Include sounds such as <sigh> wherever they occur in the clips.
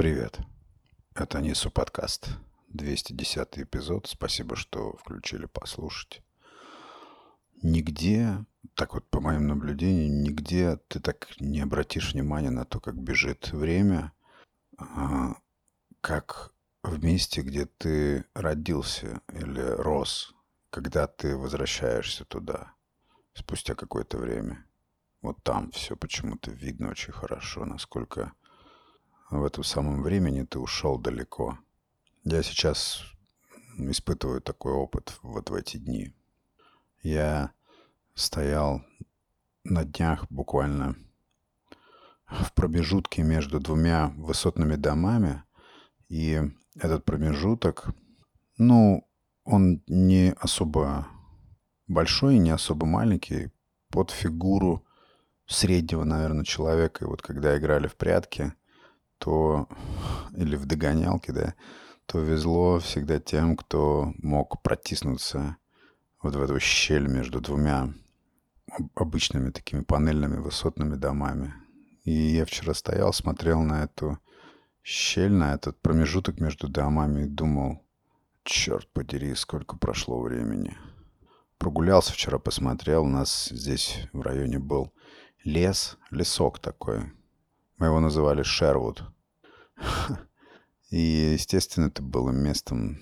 Привет. Это Нису подкаст. 210 эпизод. Спасибо, что включили послушать. Нигде, так вот по моим наблюдениям, нигде ты так не обратишь внимания на то, как бежит время, а, как в месте, где ты родился или рос, когда ты возвращаешься туда спустя какое-то время. Вот там все почему-то видно очень хорошо, насколько в этом самом времени ты ушел далеко. Я сейчас испытываю такой опыт вот в эти дни. Я стоял на днях буквально в промежутке между двумя высотными домами, и этот промежуток, ну, он не особо большой, не особо маленький, под фигуру среднего, наверное, человека. И вот когда играли в прятки, то или в догонялки, да, то везло всегда тем, кто мог протиснуться вот в эту щель между двумя обычными такими панельными высотными домами. И я вчера стоял, смотрел на эту щель, на этот промежуток между домами и думал, черт подери, сколько прошло времени. Прогулялся вчера, посмотрел, у нас здесь в районе был лес, лесок такой. Мы его называли Шервуд. <laughs> И, естественно, это было местом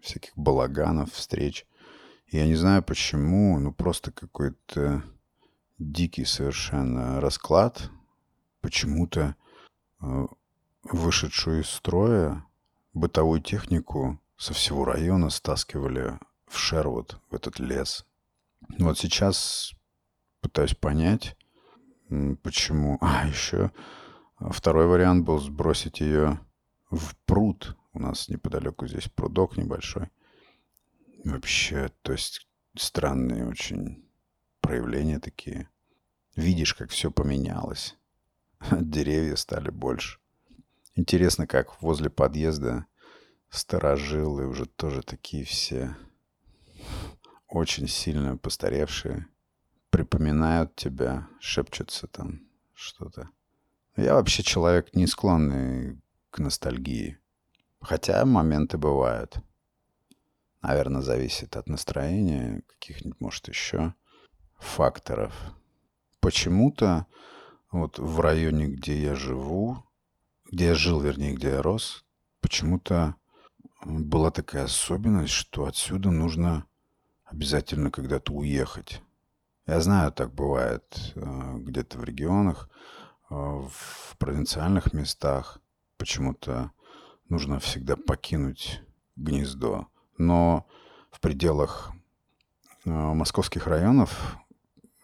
всяких балаганов, встреч. Я не знаю почему, ну просто какой-то дикий совершенно расклад. Почему-то э, вышедшую из строя бытовую технику со всего района стаскивали в Шервуд, в этот лес. Вот сейчас пытаюсь понять, почему. <laughs> А, еще второй вариант был сбросить ее в пруд. У нас неподалеку здесь прудок небольшой. Вообще, то есть странные очень проявления такие. Видишь, как все поменялось. <laughs> Деревья стали больше. Интересно, как возле подъезда старожилы уже тоже такие все <laughs> очень сильно постаревшие припоминают тебя, шепчутся там что-то. Я вообще человек не склонный к ностальгии. Хотя моменты бывают. Наверное, зависит от настроения, каких-нибудь, может, еще факторов. Почему-то вот в районе, где я живу, где я жил, вернее, где я рос, почему-то была такая особенность, что отсюда нужно обязательно когда-то уехать. Я знаю, так бывает э, где-то в регионах, в провинциальных местах почему-то нужно всегда покинуть гнездо. Но в пределах э, московских районов,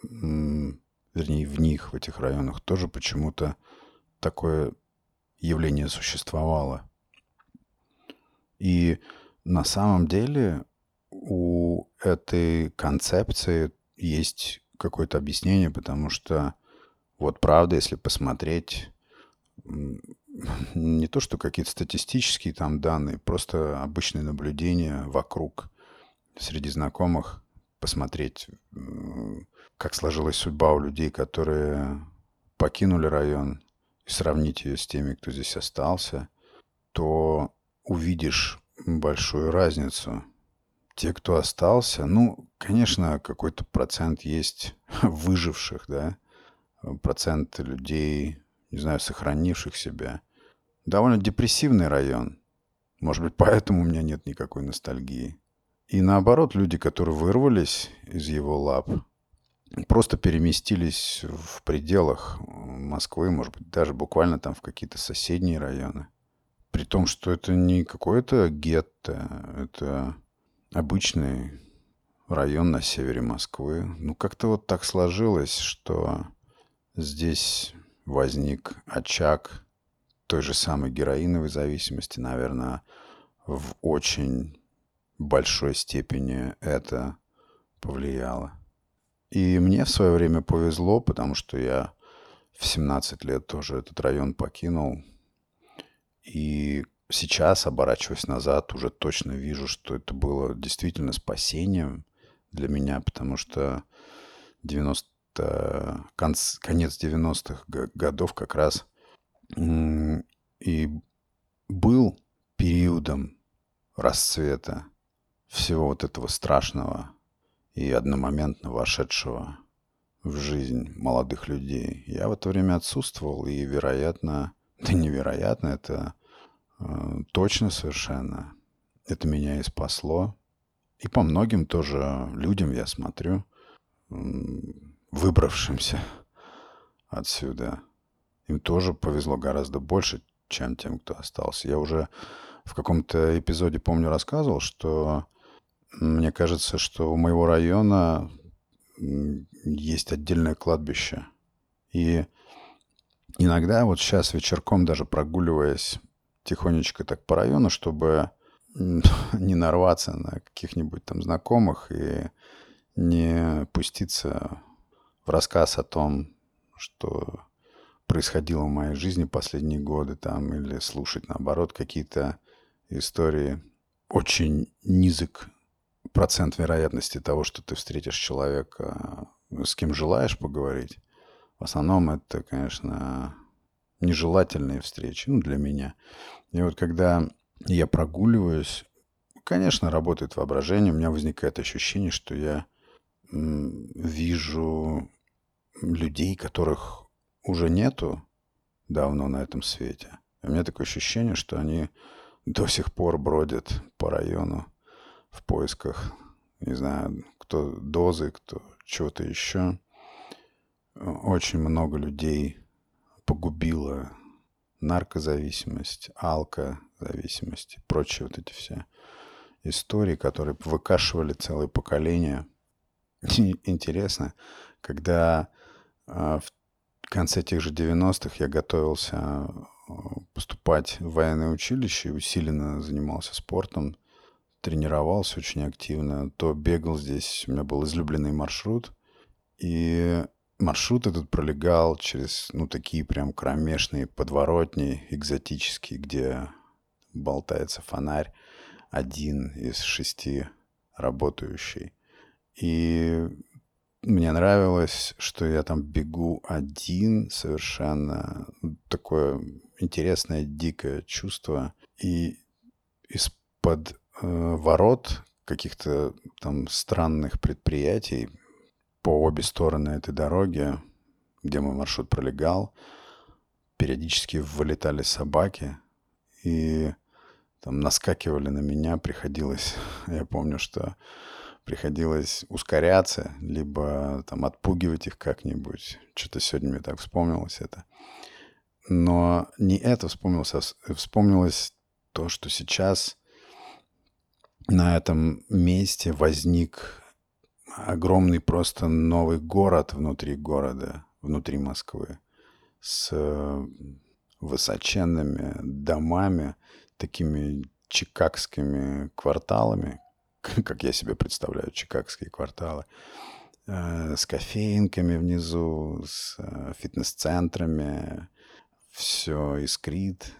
вернее, в них, в этих районах, тоже почему-то такое явление существовало. И на самом деле у этой концепции есть какое-то объяснение, потому что вот правда, если посмотреть <laughs> не то, что какие-то статистические там данные, просто обычные наблюдения вокруг среди знакомых, посмотреть, как сложилась судьба у людей, которые покинули район, и сравнить ее с теми, кто здесь остался, то увидишь большую разницу. Те, кто остался, ну, конечно, какой-то процент есть <laughs> выживших, да, процент людей, не знаю, сохранивших себя. Довольно депрессивный район. Может быть, <laughs> поэтому у меня нет никакой ностальгии. И наоборот, люди, которые вырвались из его лап, просто переместились в пределах Москвы, может быть, даже буквально там в какие-то соседние районы. При том, что это не какое-то гетто, это обычный район на севере Москвы. Ну, как-то вот так сложилось, что здесь возник очаг той же самой героиновой зависимости, наверное, в очень большой степени это повлияло. И мне в свое время повезло, потому что я в 17 лет тоже этот район покинул. И сейчас, оборачиваясь назад, уже точно вижу, что это было действительно спасением для меня, потому что 90, конц, конец 90-х годов как раз и был периодом расцвета всего вот этого страшного и одномоментно вошедшего в жизнь молодых людей. Я в это время отсутствовал, и, вероятно, <laughs> да невероятно, это э, точно совершенно, это меня и спасло. И по многим тоже людям я смотрю, выбравшимся отсюда. Им тоже повезло гораздо больше, чем тем, кто остался. Я уже в каком-то эпизоде, помню, рассказывал, что мне кажется, что у моего района есть отдельное кладбище. И иногда вот сейчас вечерком даже прогуливаясь тихонечко так по району, чтобы <laughs> не нарваться на каких-нибудь там знакомых и не пуститься рассказ о том, что происходило в моей жизни последние годы там, или слушать, наоборот, какие-то истории. Очень низок процент вероятности того, что ты встретишь человека, с кем желаешь поговорить. В основном это, конечно, нежелательные встречи, ну, для меня. И вот когда я прогуливаюсь, конечно, работает воображение, у меня возникает ощущение, что я вижу людей, которых уже нету давно на этом свете. И у меня такое ощущение, что они до сих пор бродят по району в поисках, не знаю, кто дозы, кто чего-то еще. Очень много людей погубила наркозависимость, алкозависимость и прочие вот эти все истории, которые выкашивали целое поколение. <laughs> Интересно, когда а, в конце тех же 90-х я готовился а, поступать в военное училище усиленно занимался спортом, тренировался очень активно, то бегал здесь, у меня был излюбленный маршрут, и маршрут этот пролегал через, ну, такие прям кромешные подворотни, экзотические, где болтается фонарь, один из шести работающий. И мне нравилось, что я там бегу один совершенно. Такое интересное, дикое чувство. И из-под э, ворот каких-то там странных предприятий по обе стороны этой дороги, где мой маршрут пролегал, периодически вылетали собаки и там наскакивали на меня, приходилось, <laughs> я помню, что приходилось ускоряться, либо там отпугивать их как-нибудь. Что-то сегодня мне так вспомнилось это. Но не это вспомнилось, а вспомнилось то, что сейчас на этом месте возник огромный просто новый город внутри города, внутри Москвы, с высоченными домами, такими чикагскими кварталами, <laughs> как я себе представляю, чикагские кварталы, э, с кофейнками внизу, с э, фитнес-центрами. Все искрит,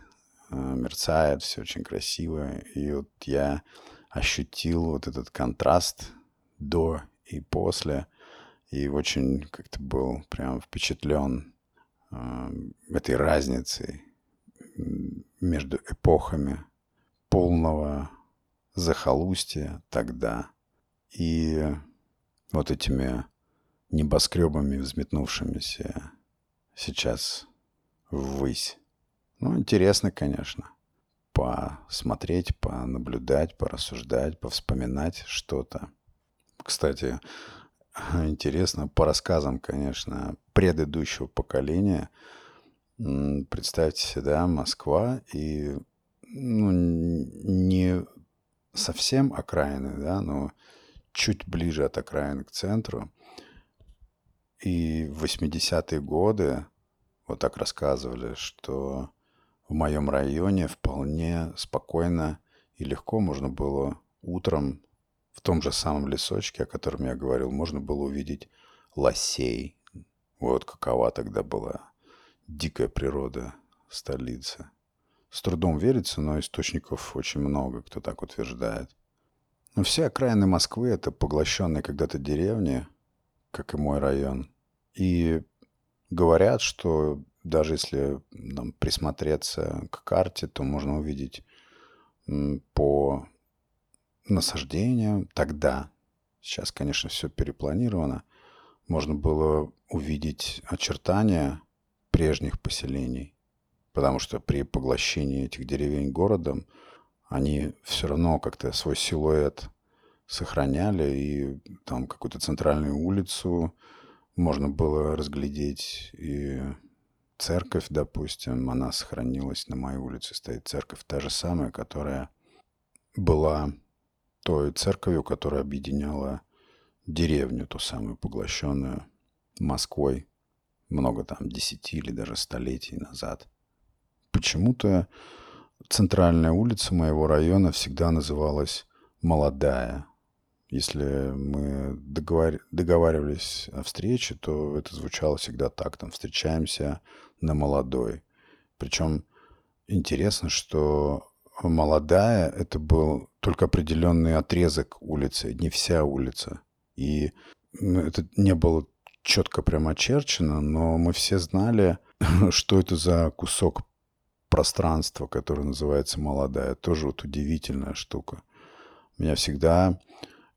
э, мерцает, все очень красиво. И вот я ощутил вот этот контраст до и после. И очень как-то был прям впечатлен этой разницей между эпохами полного захолустья тогда и вот этими небоскребами, взметнувшимися сейчас ввысь. Ну, интересно, конечно, посмотреть, понаблюдать, порассуждать, повспоминать что-то. Кстати, интересно, по рассказам, конечно, предыдущего поколения, представьте себе, Москва и ну, не совсем окраины, да, но чуть ближе от окраин к центру. И в 80-е годы вот так рассказывали, что в моем районе вполне спокойно и легко можно было утром в том же самом лесочке, о котором я говорил, можно было увидеть лосей. Вот какова тогда была дикая природа столицы. С трудом верится, но источников очень много, кто так утверждает. Но все окраины Москвы — это поглощенные когда-то деревни, как и мой район. И говорят, что даже если там, присмотреться к карте, то можно увидеть по насаждениям тогда, сейчас, конечно, все перепланировано, можно было увидеть очертания прежних поселений, потому что при поглощении этих деревень городом они все равно как-то свой силуэт сохраняли, и там какую-то центральную улицу можно было разглядеть, и церковь, допустим, она сохранилась на моей улице, стоит церковь та же самая, которая была той церковью, которая объединяла деревню, ту самую поглощенную Москвой много там десяти или даже столетий назад. Почему-то центральная улица моего района всегда называлась «Молодая». Если мы договар... договаривались о встрече, то это звучало всегда так, там, встречаемся на молодой. Причем интересно, что молодая — это был только определенный отрезок улицы, не вся улица. И это не было четко прям очерчено, но мы все знали, <laughs> что это за кусок пространства, который называется молодая. Тоже вот удивительная штука. Меня всегда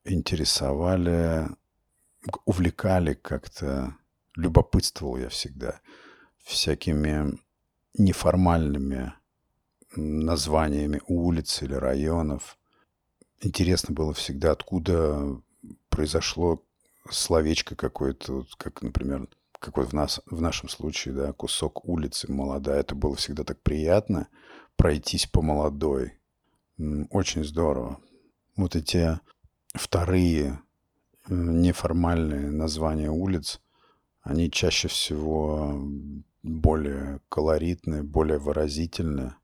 интересовали, увлекали как-то, любопытствовал я всегда всякими неформальными названиями улиц или районов. Интересно было всегда, откуда произошло словечко какое-то, как, например, какой в, нас, в нашем случае, да, кусок улицы молодая. Это было всегда так приятно пройтись по молодой. Очень здорово. Вот эти вторые неформальные названия улиц, они чаще всего более колоритные, более выразительные,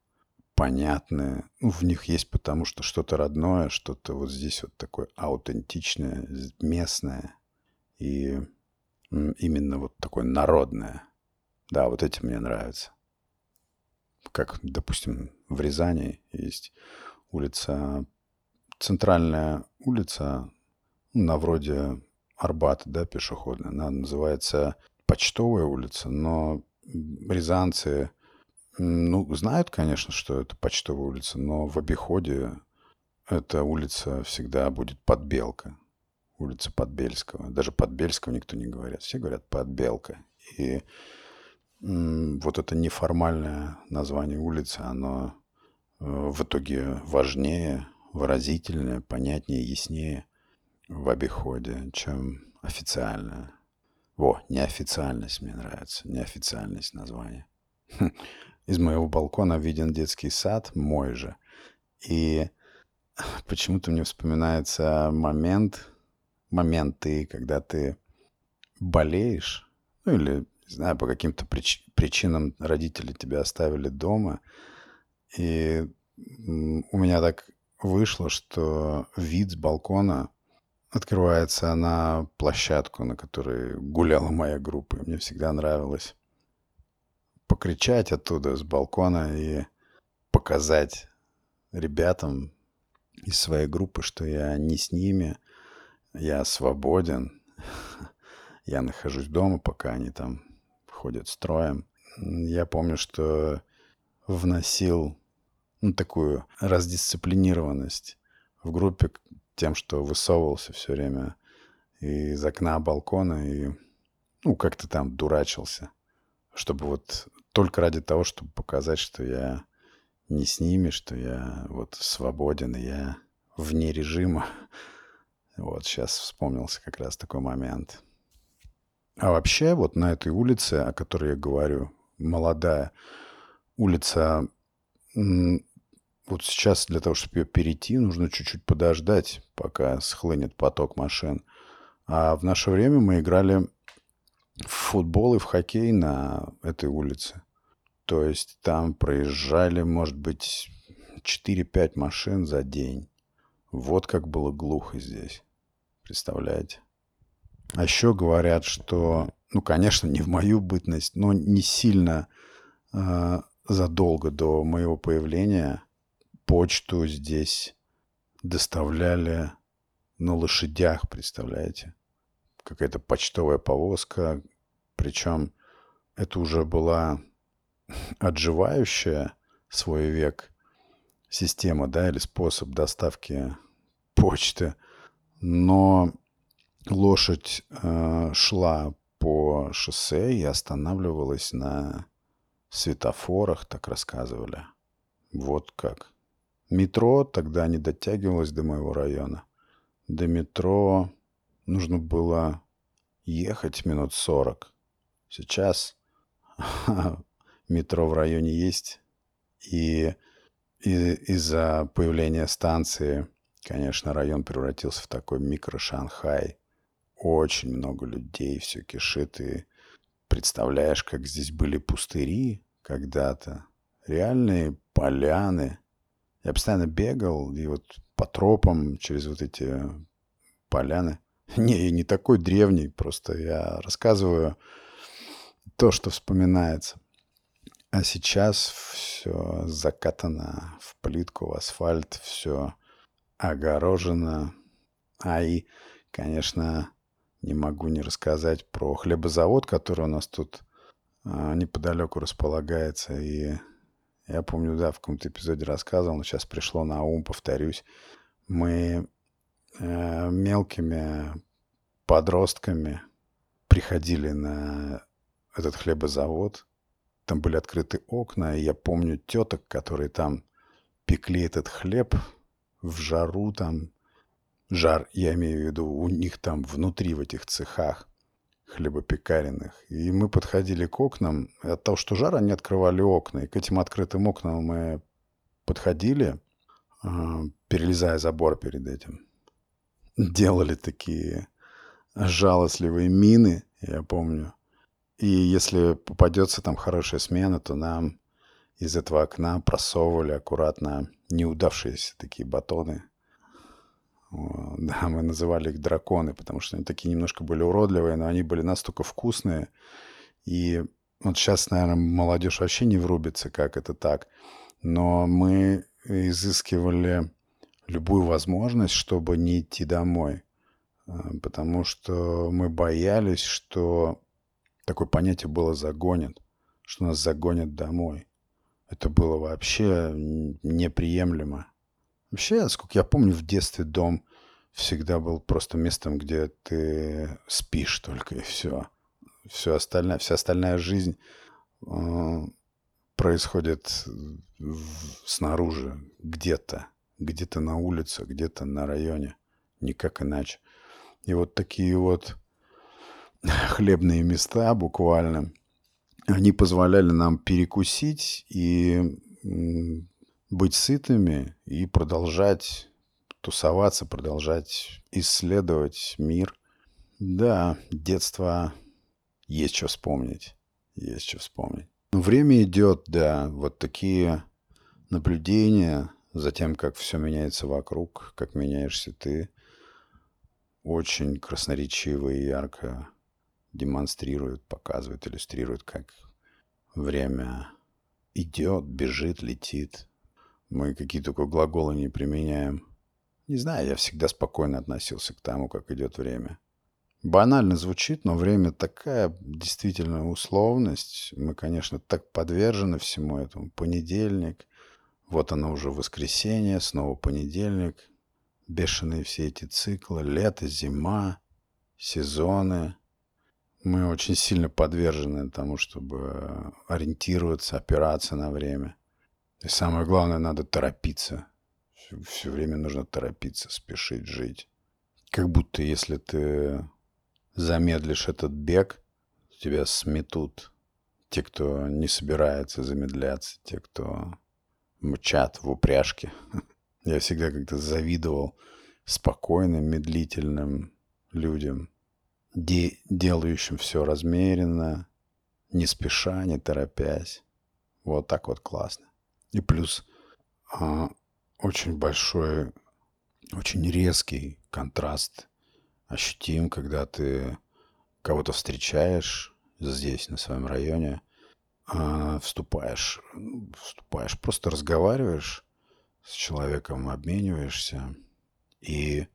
понятные. Ну, в них есть потому, что что-то родное, что-то вот здесь вот такое аутентичное, местное и именно вот такое народное. Да, вот эти мне нравятся. Как, допустим, в Рязани есть улица, центральная улица, ну, на вроде Арбата, да, пешеходная. Она называется Почтовая улица, но рязанцы, ну, знают, конечно, что это Почтовая улица, но в обиходе эта улица всегда будет Подбелка улица Подбельского. Даже Подбельского никто не говорит. Все говорят Подбелка. И вот это неформальное название улицы, оно э, в итоге важнее, выразительнее, понятнее, яснее в обиходе, чем официальное. О, неофициальность мне нравится, неофициальность названия. <laughs> Из моего балкона виден детский сад, мой же. И <laughs> почему-то мне вспоминается момент, моменты, когда ты болеешь, ну или, не знаю, по каким-то прич- причинам родители тебя оставили дома, и у меня так вышло, что вид с балкона открывается на площадку, на которой гуляла моя группа. И мне всегда нравилось покричать оттуда с балкона и показать ребятам из своей группы, что я не с ними – я свободен, <laughs> я нахожусь дома, пока они там ходят строем. Я помню, что вносил ну, такую раздисциплинированность в группе тем, что высовывался все время из окна балкона и ну, как-то там дурачился, чтобы вот только ради того, чтобы показать, что я не с ними, что я вот свободен, и я вне режима. <laughs> Вот сейчас вспомнился как раз такой момент. А вообще вот на этой улице, о которой я говорю, молодая улица, вот сейчас для того, чтобы ее перейти, нужно чуть-чуть подождать, пока схлынет поток машин. А в наше время мы играли в футбол и в хоккей на этой улице. То есть там проезжали, может быть, 4-5 машин за день. Вот как было глухо здесь. Представляете? А еще говорят, что, ну, конечно, не в мою бытность, но не сильно э, задолго до моего появления почту здесь доставляли на лошадях, представляете? Какая-то почтовая повозка. Причем это уже была отживающая свой век система, да, или способ доставки почты, но лошадь э, шла по шоссе и останавливалась на светофорах, так рассказывали. Вот как. Метро тогда не дотягивалось до моего района. До метро нужно было ехать минут сорок. Сейчас <laughs> метро в районе есть. И, и из-за появления станции, конечно, район превратился в такой микро-Шанхай. Очень много людей, все кишит. И представляешь, как здесь были пустыри когда-то. Реальные поляны. Я постоянно бегал, и вот по тропам через вот эти поляны. <laughs> Не, я не такой древний, просто я рассказываю то, что вспоминается. А сейчас все закатано в плитку, в асфальт, все огорожено. А и, конечно, не могу не рассказать про хлебозавод, который у нас тут а, неподалеку располагается. И я помню, да, в каком-то эпизоде рассказывал, но сейчас пришло на ум, повторюсь. Мы э, мелкими подростками приходили на этот хлебозавод. Там были открыты окна, и я помню теток, которые там пекли этот хлеб в жару там. Жар, я имею в виду, у них там внутри в этих цехах хлебопекаренных. И мы подходили к окнам. От того, что жар, они открывали окна. И к этим открытым окнам мы подходили, а, перелезая забор перед этим. Делали такие жалостливые мины, я помню. И если попадется там хорошая смена, то нам из этого окна просовывали аккуратно неудавшиеся такие батоны <laughs> да, мы называли их драконы, потому что они такие немножко были уродливые, но они были настолько вкусные. И вот сейчас, наверное, молодежь вообще не врубится, как это так. Но мы изыскивали любую возможность, чтобы не идти домой. А, потому что мы боялись, что такое понятие было загонят, что нас загонят домой. Это было вообще неприемлемо. Вообще, сколько я помню, в детстве дом всегда был просто местом, где ты спишь только и все. Все остальное, вся остальная жизнь э, происходит в, снаружи, где-то, где-то на улице, где-то на районе, никак иначе. И вот такие вот <laughs> хлебные места буквально, они позволяли нам перекусить и быть сытыми и продолжать тусоваться, продолжать исследовать мир. Да, детство есть что вспомнить. Есть что вспомнить. Время идет, да, вот такие наблюдения за тем, как все меняется вокруг, как меняешься ты, очень красноречиво и ярко демонстрируют, показывают, иллюстрируют, как время идет, бежит, летит, мы какие только глаголы не применяем. Не знаю, я всегда спокойно относился к тому, как идет время. Банально звучит, но время такая действительно условность. Мы, конечно, так подвержены всему этому. Понедельник, вот оно уже воскресенье, снова понедельник. Бешеные все эти циклы, лето, зима, сезоны. Мы очень сильно подвержены тому, чтобы ориентироваться, опираться на время. И самое главное, надо торопиться. Все, все время нужно торопиться, спешить жить. Как будто если ты замедлишь этот бег, тебя сметут те, кто не собирается замедляться, те, кто мчат в упряжке. <laughs> Я всегда как-то завидовал спокойным, медлительным людям, де делающим все размеренно, не спеша, не торопясь. Вот так вот классно. И плюс а, очень большой, очень резкий контраст ощутим, когда ты кого-то встречаешь здесь, на своем районе, а, вступаешь, вступаешь, просто разговариваешь с человеком, обмениваешься, и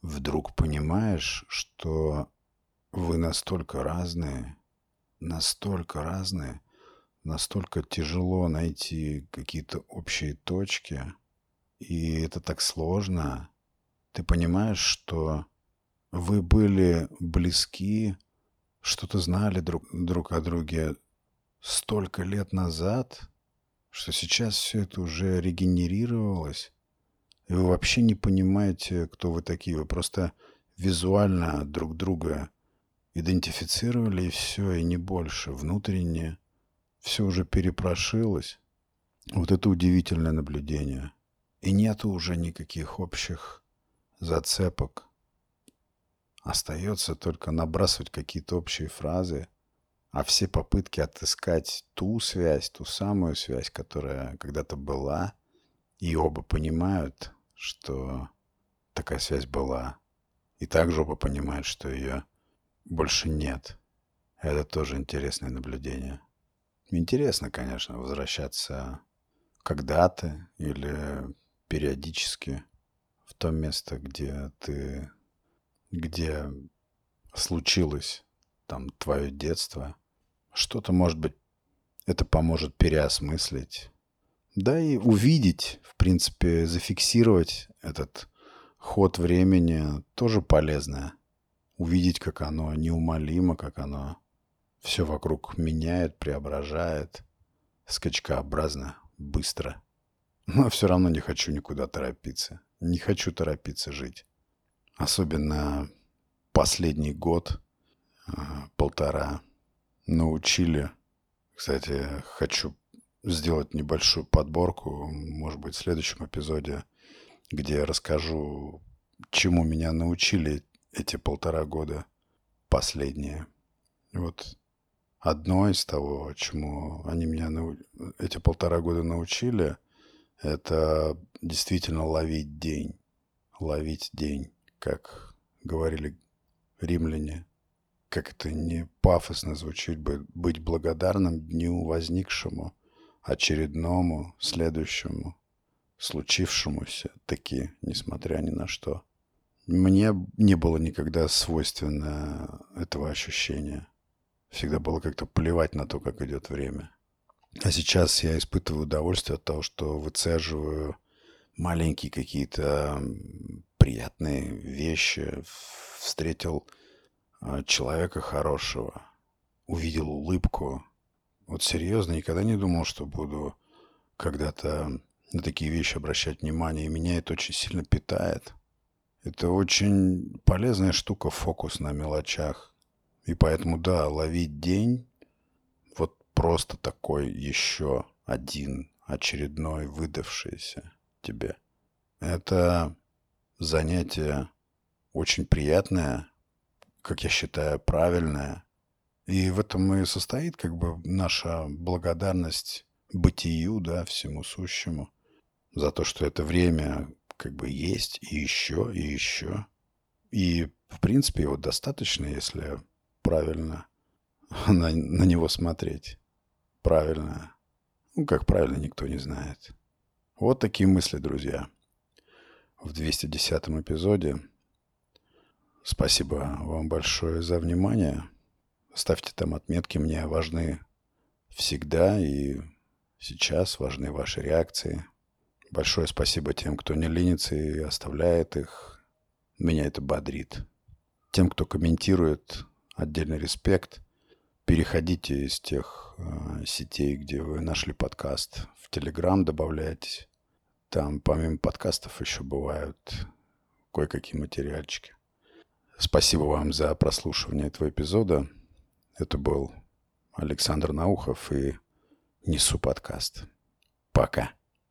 вдруг понимаешь, что вы настолько разные, настолько разные, настолько тяжело найти какие-то общие точки, и это так сложно. Ты понимаешь, что вы были близки, что-то знали друг, друг о друге столько лет назад, что сейчас все это уже регенерировалось, и вы вообще не понимаете, кто вы такие. Вы просто визуально друг друга идентифицировали, и все, и не больше. Внутренне все уже перепрошилось. Вот это удивительное наблюдение. И нету уже никаких общих зацепок. Остается только набрасывать какие-то общие фразы, а все попытки отыскать ту связь, ту самую связь, которая когда-то была, и оба понимают, что такая связь была, и также оба понимают, что ее больше нет. Это тоже интересное наблюдение. Интересно, конечно, возвращаться когда-то или периодически в то место, где ты, где случилось там твое детство. Что-то, может быть, это поможет переосмыслить. Да и увидеть, в принципе, зафиксировать этот ход времени тоже полезно. Увидеть, как оно неумолимо, как оно все вокруг меняет, преображает, скачкообразно, быстро. Но все равно не хочу никуда торопиться. Не хочу торопиться жить. Особенно последний год, а, полтора, научили. Кстати, хочу сделать небольшую подборку, может быть, в следующем эпизоде, где я расскажу, чему меня научили эти полтора года последние. Вот одно из того, чему они меня нау... эти полтора года научили – это действительно ловить день. Ловить день, как говорили римляне. Как это не пафосно звучит, быть благодарным дню возникшему, очередному, следующему, случившемуся таки, несмотря ни на что. Мне не было никогда свойственно этого ощущения. Всегда было как-то плевать на то, как идет время. А сейчас я испытываю удовольствие от того, что выцеживаю маленькие какие-то приятные вещи. Встретил а, человека хорошего, увидел улыбку. Вот серьезно, никогда не думал, что буду когда-то на такие вещи обращать внимание. И меня это очень сильно питает. Это очень полезная штука, фокус на мелочах. И поэтому, да, ловить день просто такой еще один очередной выдавшийся тебе. Это занятие очень приятное, как я считаю, правильное. И в этом и состоит как бы наша благодарность бытию, да, всему сущему, за то, что это время как бы есть и еще, и еще. И, в принципе, его достаточно, если правильно <laughs> на, на него смотреть правильно. Ну, как правильно, никто не знает. Вот такие мысли, друзья. В 210 эпизоде. Спасибо вам большое за внимание. Ставьте там отметки, мне важны всегда и сейчас важны ваши реакции. Большое спасибо тем, кто не ленится и оставляет их. Меня это бодрит. Тем, кто комментирует, отдельный респект – переходите из тех э, сетей, где вы нашли подкаст, в Телеграм добавляйтесь. Там помимо подкастов еще бывают кое-какие материальчики. Спасибо вам за прослушивание этого эпизода. Это был Александр Наухов и Несу подкаст. Пока.